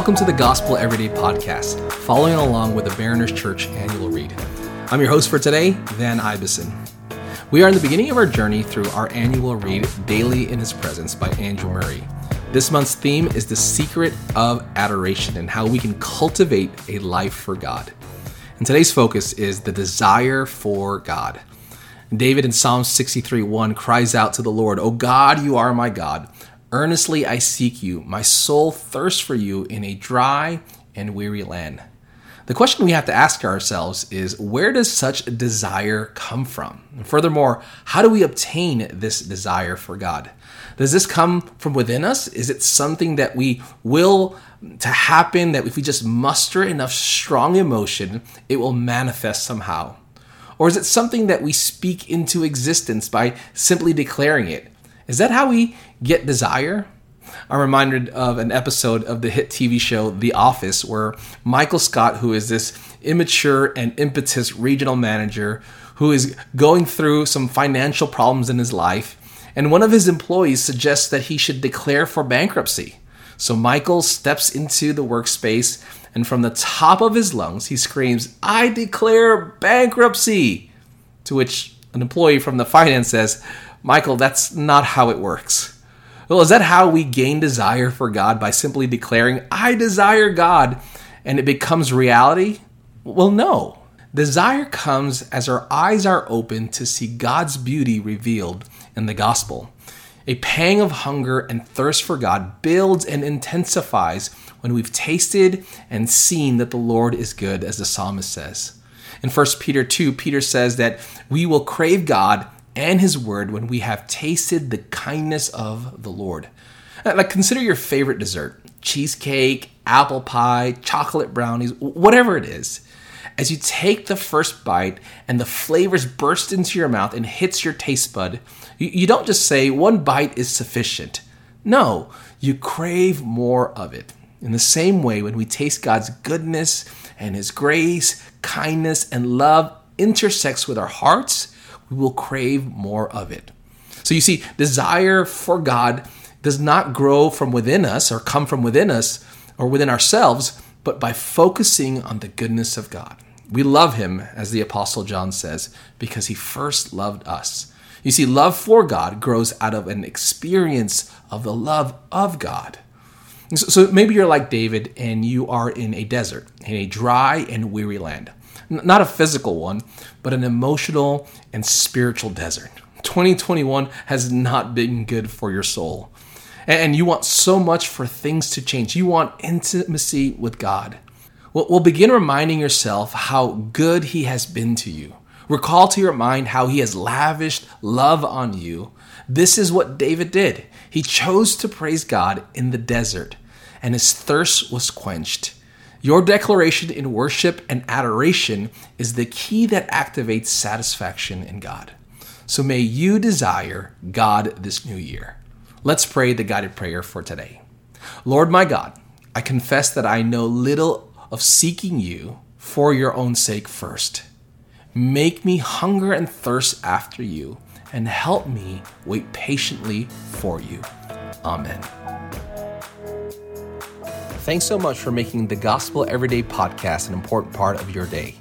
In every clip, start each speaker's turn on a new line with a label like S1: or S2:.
S1: Welcome to the Gospel Everyday Podcast, following along with the Mariners Church annual read. I'm your host for today, Van Ibeson. We are in the beginning of our journey through our annual read, Daily in His Presence by Andrew Murray. This month's theme is the secret of adoration and how we can cultivate a life for God. And today's focus is the desire for God. David in Psalm 63 1 cries out to the Lord, O God, you are my God. Earnestly I seek you. My soul thirsts for you in a dry and weary land. The question we have to ask ourselves is where does such desire come from? And furthermore, how do we obtain this desire for God? Does this come from within us? Is it something that we will to happen that if we just muster enough strong emotion, it will manifest somehow? Or is it something that we speak into existence by simply declaring it? Is that how we get desire? I'm reminded of an episode of the hit TV show The Office where Michael Scott, who is this immature and impetuous regional manager who is going through some financial problems in his life, and one of his employees suggests that he should declare for bankruptcy. So Michael steps into the workspace and from the top of his lungs he screams, I declare bankruptcy! To which an employee from the finance says, Michael, that's not how it works. Well, is that how we gain desire for God by simply declaring, I desire God, and it becomes reality? Well, no. Desire comes as our eyes are open to see God's beauty revealed in the gospel. A pang of hunger and thirst for God builds and intensifies when we've tasted and seen that the Lord is good, as the psalmist says. In 1 Peter 2, Peter says that we will crave God and his word when we have tasted the kindness of the Lord. Uh, like consider your favorite dessert cheesecake, apple pie, chocolate brownies, whatever it is. As you take the first bite and the flavors burst into your mouth and hits your taste bud, you don't just say one bite is sufficient. No, you crave more of it. In the same way, when we taste God's goodness and His grace, kindness, and love intersects with our hearts, we will crave more of it. So you see, desire for God does not grow from within us or come from within us or within ourselves, but by focusing on the goodness of God. We love him, as the Apostle John says, because he first loved us. You see, love for God grows out of an experience of the love of God. So maybe you're like David and you are in a desert, in a dry and weary land not a physical one, but an emotional and spiritual desert. 2021 has not been good for your soul. And you want so much for things to change. You want intimacy with God. Well, begin reminding yourself how good He has been to you. Recall to your mind how He has lavished love on you. This is what David did. He chose to praise God in the desert, and his thirst was quenched. Your declaration in worship and adoration is the key that activates satisfaction in God. So may you desire God this new year. Let's pray the guided prayer for today. Lord my God, I confess that I know little of seeking you for your own sake first. Make me hunger and thirst after you, and help me wait patiently for you. Amen. Thanks so much for making the Gospel Everyday podcast an important part of your day.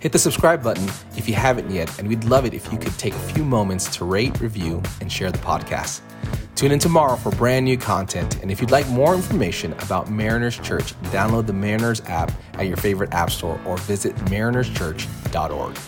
S1: Hit the subscribe button if you haven't yet, and we'd love it if you could take a few moments to rate, review, and share the podcast. Tune in tomorrow for brand new content, and if you'd like more information about Mariners Church, download the Mariners app at your favorite app store or visit marinerschurch.org.